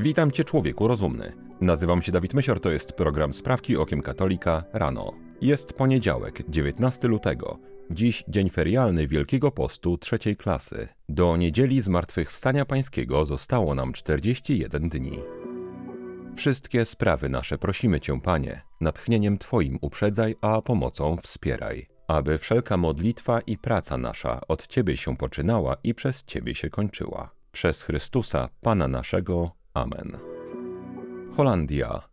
Witam Cię człowieku rozumny. Nazywam się Dawid Mysior, to jest program Sprawki Okiem Katolika rano. Jest poniedziałek, 19 lutego. Dziś dzień ferialny Wielkiego Postu trzeciej klasy. Do niedzieli Zmartwychwstania Pańskiego zostało nam 41 dni. Wszystkie sprawy nasze prosimy Cię, Panie, natchnieniem Twoim uprzedzaj, a pomocą wspieraj, aby wszelka modlitwa i praca nasza od Ciebie się poczynała i przez Ciebie się kończyła. Przez Chrystusa, Pana naszego. Amen. Holandia.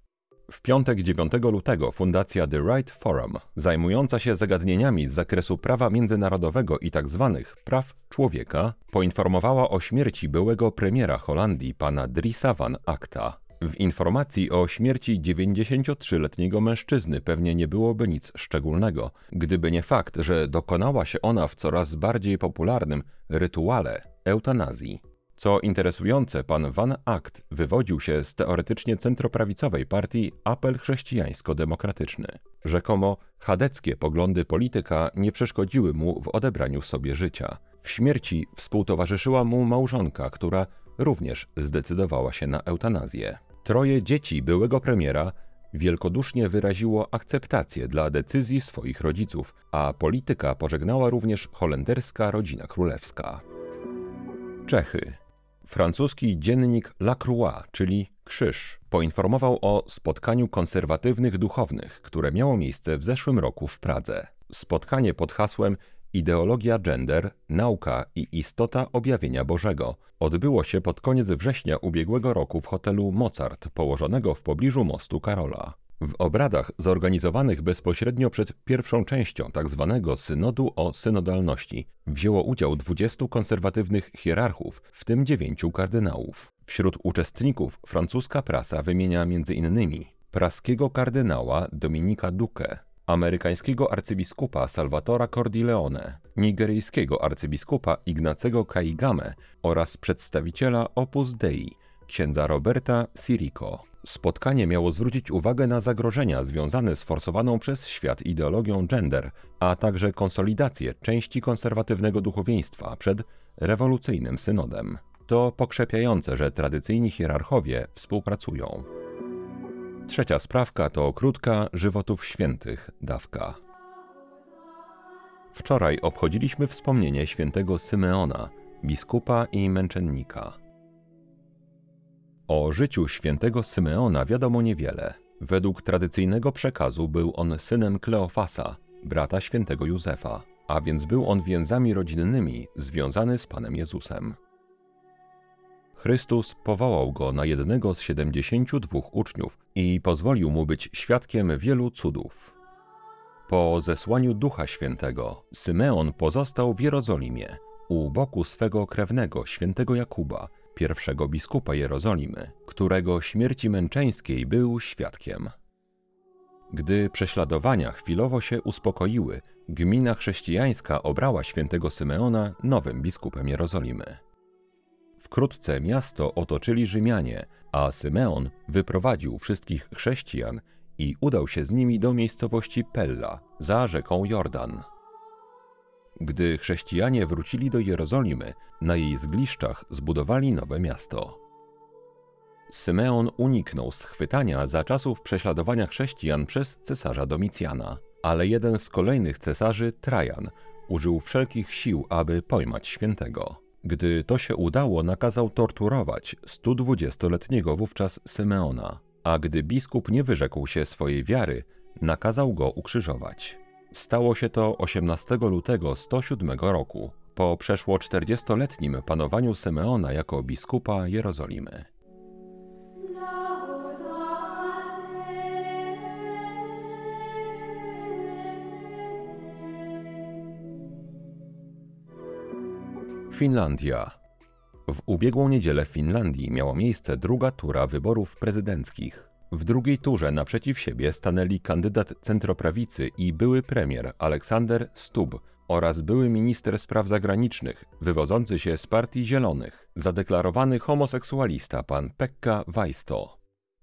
W piątek 9 lutego Fundacja The Right Forum, zajmująca się zagadnieniami z zakresu prawa międzynarodowego i tzw. Tak praw człowieka, poinformowała o śmierci byłego premiera Holandii pana Drisa van Acta. W informacji o śmierci 93-letniego mężczyzny pewnie nie byłoby nic szczególnego, gdyby nie fakt, że dokonała się ona w coraz bardziej popularnym rytuale eutanazji. Co interesujące, pan Van Act wywodził się z teoretycznie centroprawicowej partii Apel Chrześcijańsko-Demokratyczny. Rzekomo chadeckie poglądy polityka nie przeszkodziły mu w odebraniu sobie życia. W śmierci współtowarzyszyła mu małżonka, która również zdecydowała się na eutanazję. Troje dzieci byłego premiera wielkodusznie wyraziło akceptację dla decyzji swoich rodziców, a polityka pożegnała również holenderska rodzina królewska. Czechy. Francuski dziennik La Croix, czyli Krzyż, poinformował o spotkaniu konserwatywnych duchownych, które miało miejsce w zeszłym roku w Pradze. Spotkanie pod hasłem Ideologia gender, nauka i istota objawienia Bożego odbyło się pod koniec września ubiegłego roku w hotelu Mozart, położonego w pobliżu mostu Karola. W obradach zorganizowanych bezpośrednio przed pierwszą częścią tzw. Tak synodu o synodalności wzięło udział 20 konserwatywnych hierarchów, w tym 9 kardynałów. Wśród uczestników francuska prasa wymienia m.in. praskiego kardynała Dominika Duque, amerykańskiego arcybiskupa Salvatora Cordileone, nigeryjskiego arcybiskupa Ignacego Kaigame oraz przedstawiciela Opus Dei, księdza Roberta Sirico. Spotkanie miało zwrócić uwagę na zagrożenia związane z forsowaną przez świat ideologią gender, a także konsolidację części konserwatywnego duchowieństwa przed rewolucyjnym synodem. To pokrzepiające, że tradycyjni hierarchowie współpracują. Trzecia sprawka to krótka żywotów świętych dawka. Wczoraj obchodziliśmy wspomnienie świętego Symeona, biskupa i męczennika. O życiu świętego Symeona wiadomo niewiele. Według tradycyjnego przekazu był on synem Kleofasa, brata świętego Józefa, a więc był on więzami rodzinnymi związany z Panem Jezusem. Chrystus powołał go na jednego z siedemdziesięciu dwóch uczniów i pozwolił mu być świadkiem wielu cudów. Po zesłaniu Ducha Świętego Symeon pozostał w Jerozolimie, u boku swego krewnego świętego Jakuba, pierwszego biskupa Jerozolimy, którego śmierci męczeńskiej był świadkiem. Gdy prześladowania chwilowo się uspokoiły, gmina chrześcijańska obrała świętego Symeona nowym biskupem Jerozolimy. Wkrótce miasto otoczyli Rzymianie, a Symeon wyprowadził wszystkich chrześcijan i udał się z nimi do miejscowości Pella, za rzeką Jordan. Gdy chrześcijanie wrócili do Jerozolimy, na jej zgliszczach zbudowali nowe miasto. Symeon uniknął schwytania za czasów prześladowania chrześcijan przez cesarza Domicjana, ale jeden z kolejnych cesarzy, Trajan, użył wszelkich sił, aby pojmać świętego. Gdy to się udało, nakazał torturować 120-letniego wówczas Symeona, a gdy biskup nie wyrzekł się swojej wiary, nakazał go ukrzyżować. Stało się to 18 lutego 107 roku, po przeszło 40-letnim panowaniu Symeona jako biskupa Jerozolimy. Finlandia. W ubiegłą niedzielę w Finlandii miała miejsce druga tura wyborów prezydenckich. W drugiej turze naprzeciw siebie stanęli kandydat centroprawicy i były premier Aleksander Stubb oraz były minister spraw zagranicznych, wywodzący się z Partii Zielonych, zadeklarowany homoseksualista pan Pekka Wajsto.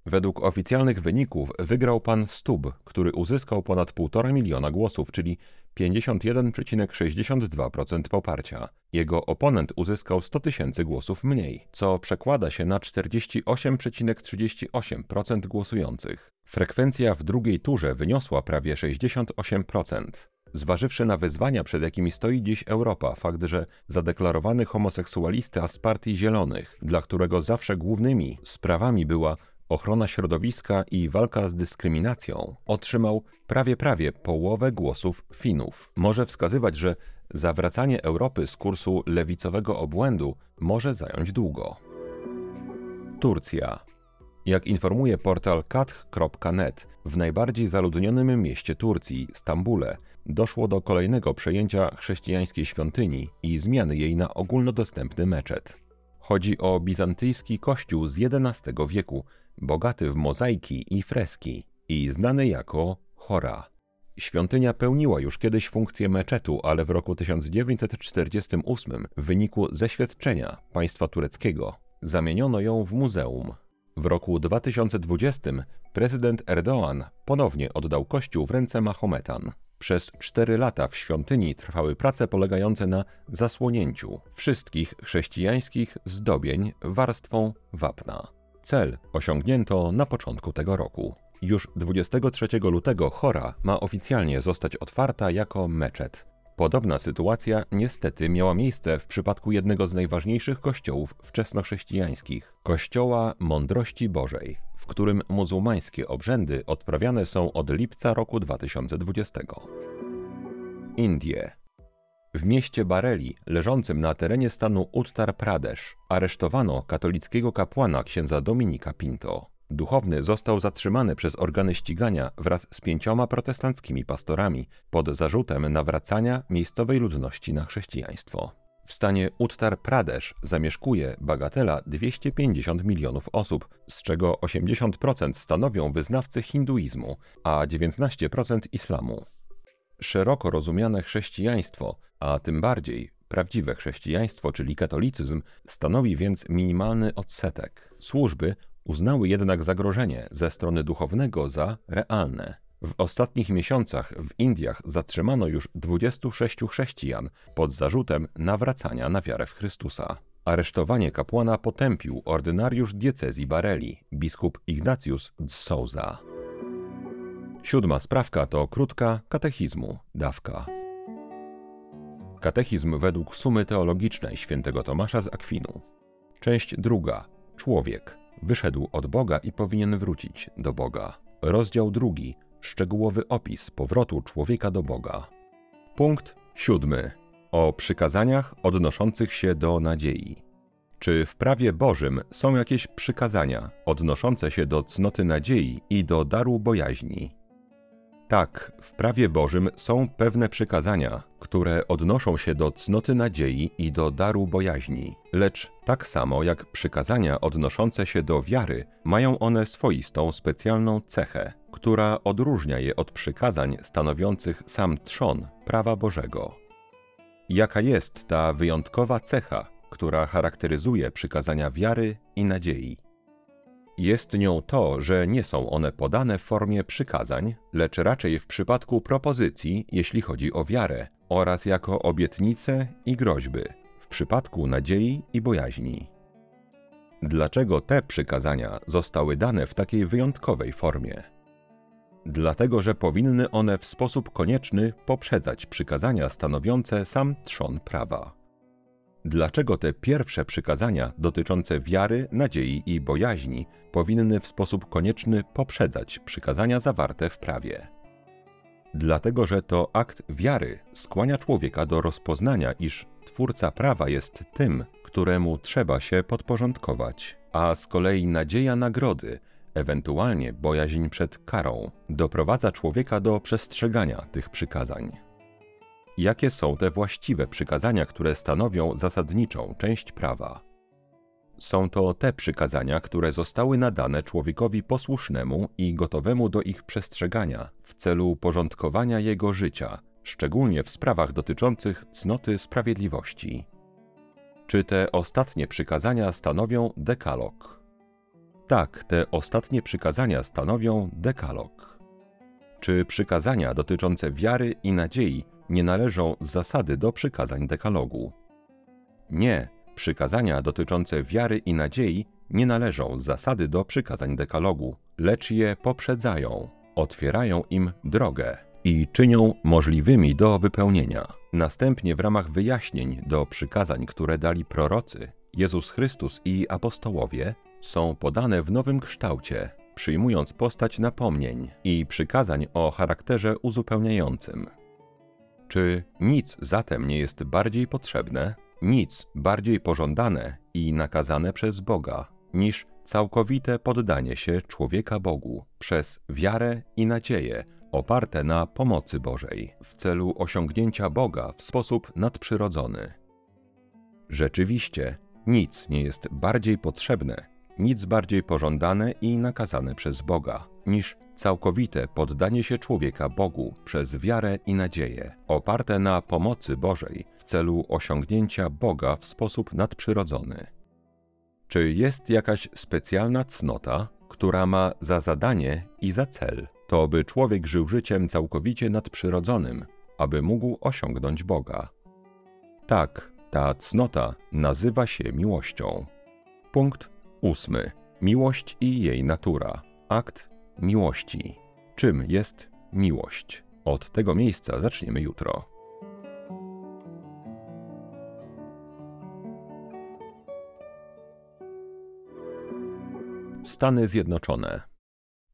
Według oficjalnych wyników wygrał pan Stubb, który uzyskał ponad 1,5 miliona głosów, czyli 51,62% poparcia. Jego oponent uzyskał 100 tysięcy głosów mniej, co przekłada się na 48,38% głosujących. Frekwencja w drugiej turze wyniosła prawie 68%. Zważywszy na wyzwania, przed jakimi stoi dziś Europa, fakt, że zadeklarowany homoseksualista z Partii Zielonych, dla którego zawsze głównymi sprawami była ochrona środowiska i walka z dyskryminacją, otrzymał prawie prawie połowę głosów Finów. Może wskazywać, że zawracanie Europy z kursu lewicowego obłędu może zająć długo. Turcja. Jak informuje portal kath.net, w najbardziej zaludnionym mieście Turcji, Stambule, doszło do kolejnego przejęcia chrześcijańskiej świątyni i zmiany jej na ogólnodostępny meczet. Chodzi o bizantyjski kościół z XI wieku, bogaty w mozaiki i freski i znany jako Chora. Świątynia pełniła już kiedyś funkcję meczetu, ale w roku 1948 w wyniku zeświadczenia państwa tureckiego zamieniono ją w muzeum. W roku 2020 prezydent Erdoğan ponownie oddał kościół w ręce Mahometan. Przez cztery lata w świątyni trwały prace polegające na zasłonięciu wszystkich chrześcijańskich zdobień warstwą wapna. Cel osiągnięto na początku tego roku. Już 23 lutego Chora ma oficjalnie zostać otwarta jako meczet. Podobna sytuacja niestety miała miejsce w przypadku jednego z najważniejszych kościołów wczesnochrześcijańskich Kościoła Mądrości Bożej, w którym muzułmańskie obrzędy odprawiane są od lipca roku 2020. Indie. W mieście Bareli, leżącym na terenie stanu Uttar Pradesh, aresztowano katolickiego kapłana księdza Dominika Pinto. Duchowny został zatrzymany przez organy ścigania wraz z pięcioma protestanckimi pastorami pod zarzutem nawracania miejscowej ludności na chrześcijaństwo. W stanie Uttar Pradesh zamieszkuje bagatela 250 milionów osób, z czego 80% stanowią wyznawcy hinduizmu, a 19% islamu. Szeroko rozumiane chrześcijaństwo, a tym bardziej prawdziwe chrześcijaństwo, czyli katolicyzm, stanowi więc minimalny odsetek. Służby uznały jednak zagrożenie ze strony duchownego za realne. W ostatnich miesiącach w Indiach zatrzymano już 26 chrześcijan pod zarzutem nawracania na wiarę w Chrystusa. Aresztowanie kapłana potępił ordynariusz diecezji Bareli, biskup Ignatius z Souza. Siódma sprawka to krótka katechizmu, dawka. Katechizm według sumy teologicznej świętego Tomasza z Akwinu. Część druga. Człowiek. Wyszedł od Boga i powinien wrócić do Boga. Rozdział drugi. Szczegółowy opis powrotu człowieka do Boga. Punkt siódmy. O przykazaniach odnoszących się do nadziei. Czy w prawie Bożym są jakieś przykazania odnoszące się do cnoty nadziei i do daru bojaźni? Tak, w prawie Bożym są pewne przykazania, które odnoszą się do cnoty nadziei i do daru bojaźni, lecz tak samo jak przykazania odnoszące się do wiary, mają one swoistą specjalną cechę, która odróżnia je od przykazań stanowiących sam trzon prawa Bożego. Jaka jest ta wyjątkowa cecha, która charakteryzuje przykazania wiary i nadziei? Jest nią to, że nie są one podane w formie przykazań, lecz raczej w przypadku propozycji, jeśli chodzi o wiarę, oraz jako obietnice i groźby, w przypadku nadziei i bojaźni. Dlaczego te przykazania zostały dane w takiej wyjątkowej formie? Dlatego, że powinny one w sposób konieczny poprzedzać przykazania stanowiące sam trzon prawa. Dlaczego te pierwsze przykazania dotyczące wiary, nadziei i bojaźni powinny w sposób konieczny poprzedzać przykazania zawarte w prawie? Dlatego, że to akt wiary skłania człowieka do rozpoznania, iż Twórca prawa jest tym, któremu trzeba się podporządkować, a z kolei nadzieja nagrody, ewentualnie bojaźń przed karą, doprowadza człowieka do przestrzegania tych przykazań. Jakie są te właściwe przykazania, które stanowią zasadniczą część prawa? Są to te przykazania, które zostały nadane człowiekowi posłusznemu i gotowemu do ich przestrzegania w celu porządkowania jego życia, szczególnie w sprawach dotyczących cnoty sprawiedliwości. Czy te ostatnie przykazania stanowią dekalog? Tak, te ostatnie przykazania stanowią dekalog. Czy przykazania dotyczące wiary i nadziei nie należą z zasady do przykazań dekalogu. Nie, przykazania dotyczące wiary i nadziei nie należą z zasady do przykazań dekalogu, lecz je poprzedzają, otwierają im drogę i czynią możliwymi do wypełnienia. Następnie w ramach wyjaśnień do przykazań, które dali prorocy, Jezus Chrystus i apostołowie, są podane w nowym kształcie, przyjmując postać napomnień i przykazań o charakterze uzupełniającym. Czy nic zatem nie jest bardziej potrzebne, nic bardziej pożądane i nakazane przez Boga, niż całkowite poddanie się człowieka Bogu przez wiarę i nadzieję oparte na pomocy Bożej w celu osiągnięcia Boga w sposób nadprzyrodzony. Rzeczywiście, nic nie jest bardziej potrzebne, nic bardziej pożądane i nakazane przez Boga, niż całkowite poddanie się człowieka Bogu przez wiarę i nadzieję, oparte na pomocy Bożej w celu osiągnięcia Boga w sposób nadprzyrodzony. Czy jest jakaś specjalna cnota, która ma za zadanie i za cel to, by człowiek żył życiem całkowicie nadprzyrodzonym, aby mógł osiągnąć Boga? Tak, ta cnota nazywa się miłością. Punkt ósmy. Miłość i jej natura. Akt miłości. Czym jest miłość? Od tego miejsca zaczniemy jutro. Stany Zjednoczone.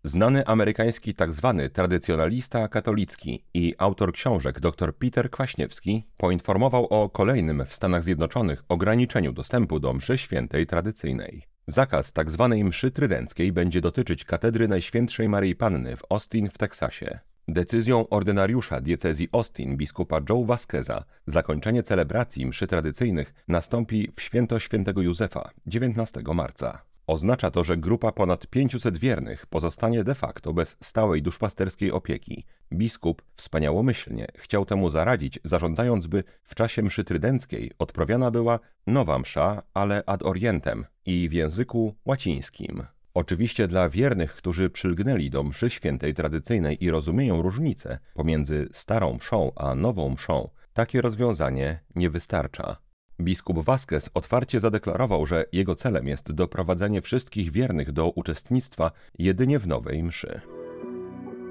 Znany amerykański tzw. Tak tradycjonalista katolicki i autor książek dr Peter Kwaśniewski poinformował o kolejnym w Stanach Zjednoczonych ograniczeniu dostępu do mszy świętej tradycyjnej. Zakaz tzw. Tak mszy trydenckiej będzie dotyczyć katedry Najświętszej Maryi Panny w Austin w Teksasie. Decyzją ordynariusza diecezji Austin biskupa Joe Vasqueza zakończenie celebracji mszy tradycyjnych nastąpi w święto świętego Józefa 19 marca. Oznacza to, że grupa ponad 500 wiernych pozostanie de facto bez stałej duszpasterskiej opieki. Biskup wspaniałomyślnie chciał temu zaradzić, zarządzając, by w czasie mszy trydenckiej odprawiana była nowa msza, ale ad orientem i w języku łacińskim. Oczywiście dla wiernych, którzy przylgnęli do mszy świętej tradycyjnej i rozumieją różnicę pomiędzy starą mszą a nową mszą, takie rozwiązanie nie wystarcza. Biskup Vasquez otwarcie zadeklarował, że jego celem jest doprowadzenie wszystkich wiernych do uczestnictwa jedynie w nowej mszy.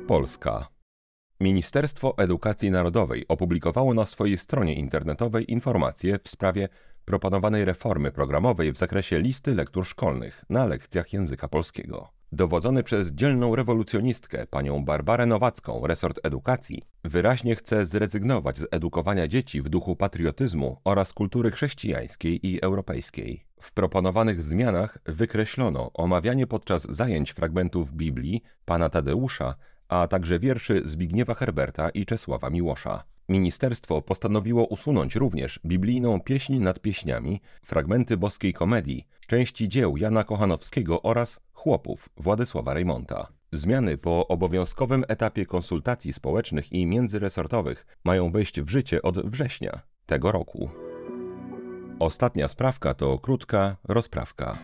Polska. Ministerstwo Edukacji Narodowej opublikowało na swojej stronie internetowej informacje w sprawie proponowanej reformy programowej w zakresie listy lektur szkolnych na lekcjach języka polskiego. Dowodzony przez dzielną rewolucjonistkę panią Barbarę Nowacką resort edukacji wyraźnie chce zrezygnować z edukowania dzieci w duchu patriotyzmu oraz kultury chrześcijańskiej i europejskiej. W proponowanych zmianach wykreślono omawianie podczas zajęć fragmentów Biblii pana Tadeusza, a także wierszy Zbigniewa Herberta i Czesława Miłosza. Ministerstwo postanowiło usunąć również biblijną pieśń nad pieśniami, fragmenty boskiej komedii, części dzieł Jana Kochanowskiego oraz chłopów Władysława Reymonta. Zmiany po obowiązkowym etapie konsultacji społecznych i międzyresortowych mają wejść w życie od września tego roku. Ostatnia sprawka to krótka rozprawka.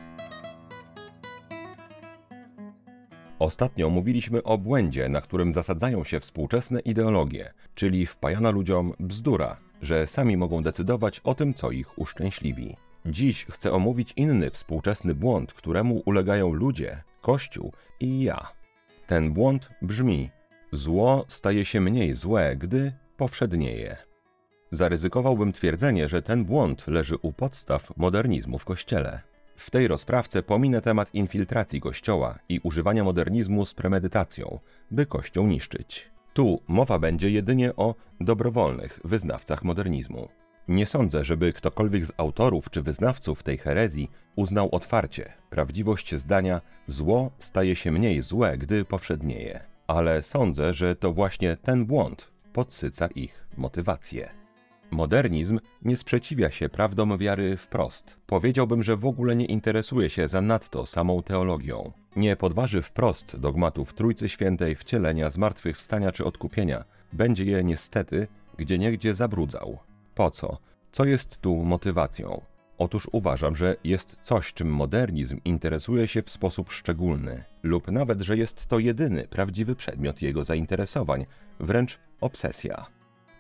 Ostatnio mówiliśmy o błędzie, na którym zasadzają się współczesne ideologie, czyli wpajana ludziom bzdura, że sami mogą decydować o tym, co ich uszczęśliwi. Dziś chcę omówić inny współczesny błąd, któremu ulegają ludzie, Kościół i ja. Ten błąd brzmi: zło staje się mniej złe, gdy powszednieje. Zaryzykowałbym twierdzenie, że ten błąd leży u podstaw modernizmu w Kościele. W tej rozprawce pominę temat infiltracji Kościoła i używania modernizmu z premedytacją, by Kościół niszczyć. Tu mowa będzie jedynie o dobrowolnych wyznawcach modernizmu. Nie sądzę, żeby ktokolwiek z autorów czy wyznawców tej herezji uznał otwarcie prawdziwość zdania zło staje się mniej złe, gdy powszednieje. Ale sądzę, że to właśnie ten błąd podsyca ich motywację. Modernizm nie sprzeciwia się prawdom wiary wprost. Powiedziałbym, że w ogóle nie interesuje się zanadto samą teologią. Nie podważy wprost dogmatów Trójcy Świętej, wcielenia, zmartwychwstania czy odkupienia. Będzie je niestety gdzieniegdzie zabrudzał. Po co? Co jest tu motywacją? Otóż uważam, że jest coś, czym modernizm interesuje się w sposób szczególny, lub nawet, że jest to jedyny prawdziwy przedmiot jego zainteresowań, wręcz obsesja.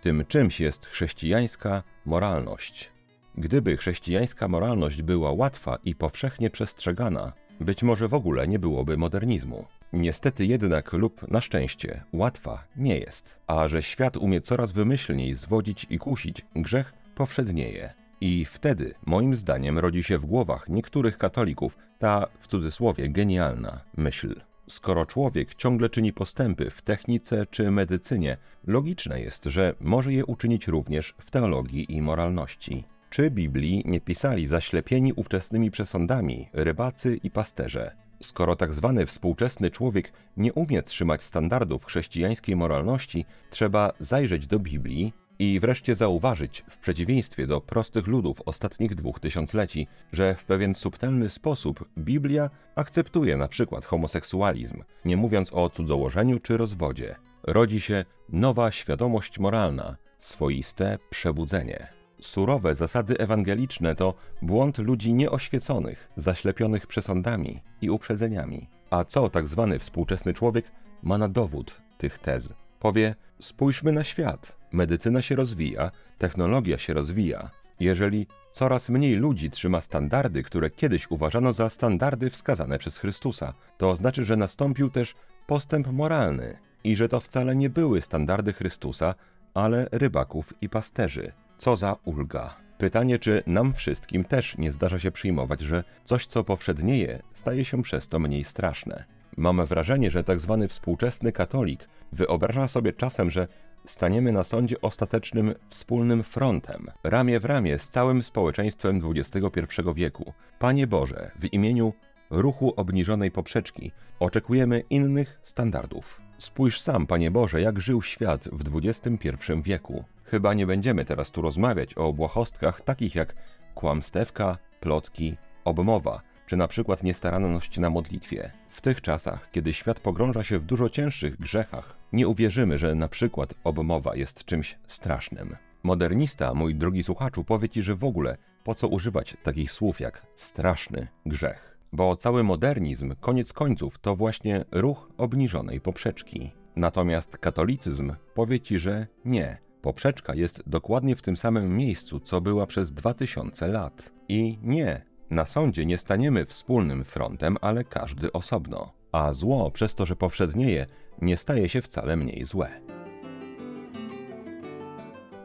Tym czymś jest chrześcijańska moralność. Gdyby chrześcijańska moralność była łatwa i powszechnie przestrzegana, być może w ogóle nie byłoby modernizmu. Niestety jednak lub na szczęście łatwa nie jest, a że świat umie coraz wymyślniej zwodzić i kusić, grzech powszednieje. I wtedy, moim zdaniem, rodzi się w głowach niektórych katolików ta, w cudzysłowie, genialna myśl. Skoro człowiek ciągle czyni postępy w technice czy medycynie, logiczne jest, że może je uczynić również w teologii i moralności. Czy Biblii nie pisali zaślepieni ówczesnymi przesądami rybacy i pasterze? Skoro tak zwany współczesny człowiek nie umie trzymać standardów chrześcijańskiej moralności, trzeba zajrzeć do Biblii i wreszcie zauważyć, w przeciwieństwie do prostych ludów ostatnich dwóch tysiącleci, że w pewien subtelny sposób Biblia akceptuje na przykład homoseksualizm, nie mówiąc o cudzołożeniu czy rozwodzie. Rodzi się nowa świadomość moralna, swoiste przebudzenie. Surowe zasady ewangeliczne to błąd ludzi nieoświeconych, zaślepionych przesądami i uprzedzeniami. A co tak zwany współczesny człowiek ma na dowód tych tez? Powie: spójrzmy na świat. Medycyna się rozwija, technologia się rozwija. Jeżeli coraz mniej ludzi trzyma standardy, które kiedyś uważano za standardy wskazane przez Chrystusa, to znaczy, że nastąpił też postęp moralny i że to wcale nie były standardy Chrystusa, ale rybaków i pasterzy. Co za ulga. Pytanie, czy nam wszystkim też nie zdarza się przyjmować, że coś, co powszednieje, staje się przez to mniej straszne. Mam wrażenie, że tak zwany współczesny katolik wyobraża sobie czasem, że staniemy na sądzie ostatecznym wspólnym frontem, ramię w ramię z całym społeczeństwem XXI wieku. Panie Boże, w imieniu ruchu obniżonej poprzeczki oczekujemy innych standardów. Spójrz sam, Panie Boże, jak żył świat w XXI wieku. Chyba nie będziemy teraz tu rozmawiać o błahostkach takich jak kłamstewka, plotki, obmowa, czy na przykład niestaranność na modlitwie. W tych czasach, kiedy świat pogrąża się w dużo cięższych grzechach, nie uwierzymy, że na przykład obmowa jest czymś strasznym. Modernista, mój drogi słuchaczu, powie ci, że w ogóle po co używać takich słów jak straszny grzech. Bo cały modernizm, koniec końców, to właśnie ruch obniżonej poprzeczki. Natomiast katolicyzm powie ci, że nie. Poprzeczka jest dokładnie w tym samym miejscu, co była przez 2000 lat. I nie, na sądzie nie staniemy wspólnym frontem, ale każdy osobno. A zło, przez to, że powszednieje, nie staje się wcale mniej złe.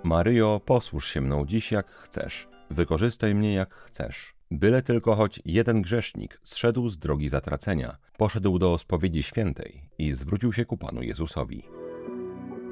Maryjo, posłuż się mną dziś jak chcesz, wykorzystaj mnie jak chcesz. Byle tylko choć jeden grzesznik zszedł z drogi zatracenia, poszedł do spowiedzi świętej i zwrócił się ku Panu Jezusowi.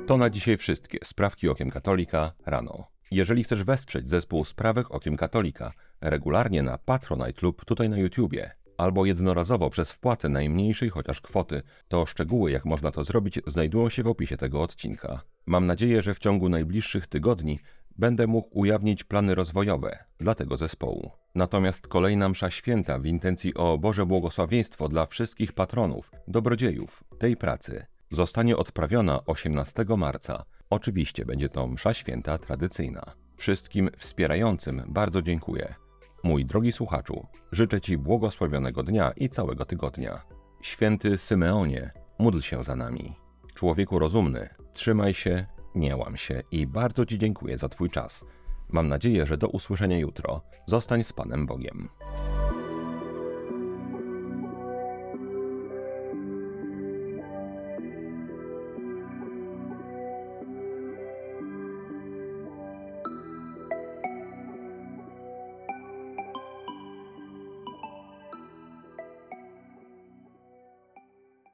To na dzisiaj wszystkie sprawki okiem katolika rano. Jeżeli chcesz wesprzeć zespół Sprawek Okiem Katolika regularnie na Patronite lub tutaj na YouTubie, albo jednorazowo przez wpłatę najmniejszej chociaż kwoty, to szczegóły jak można to zrobić znajdują się w opisie tego odcinka. Mam nadzieję, że w ciągu najbliższych tygodni będę mógł ujawnić plany rozwojowe dla tego zespołu. Natomiast kolejna msza święta w intencji o Boże błogosławieństwo dla wszystkich patronów, dobrodziejów tej pracy zostanie odprawiona 18 marca. Oczywiście będzie to msza święta tradycyjna. Wszystkim wspierającym bardzo dziękuję. Mój drogi słuchaczu, życzę Ci błogosławionego dnia i całego tygodnia. Święty Symeonie, módl się za nami. Człowieku rozumny, trzymaj się, nie łam się i bardzo Ci dziękuję za Twój czas. Mam nadzieję, że do usłyszenia jutro. Zostań z Panem Bogiem.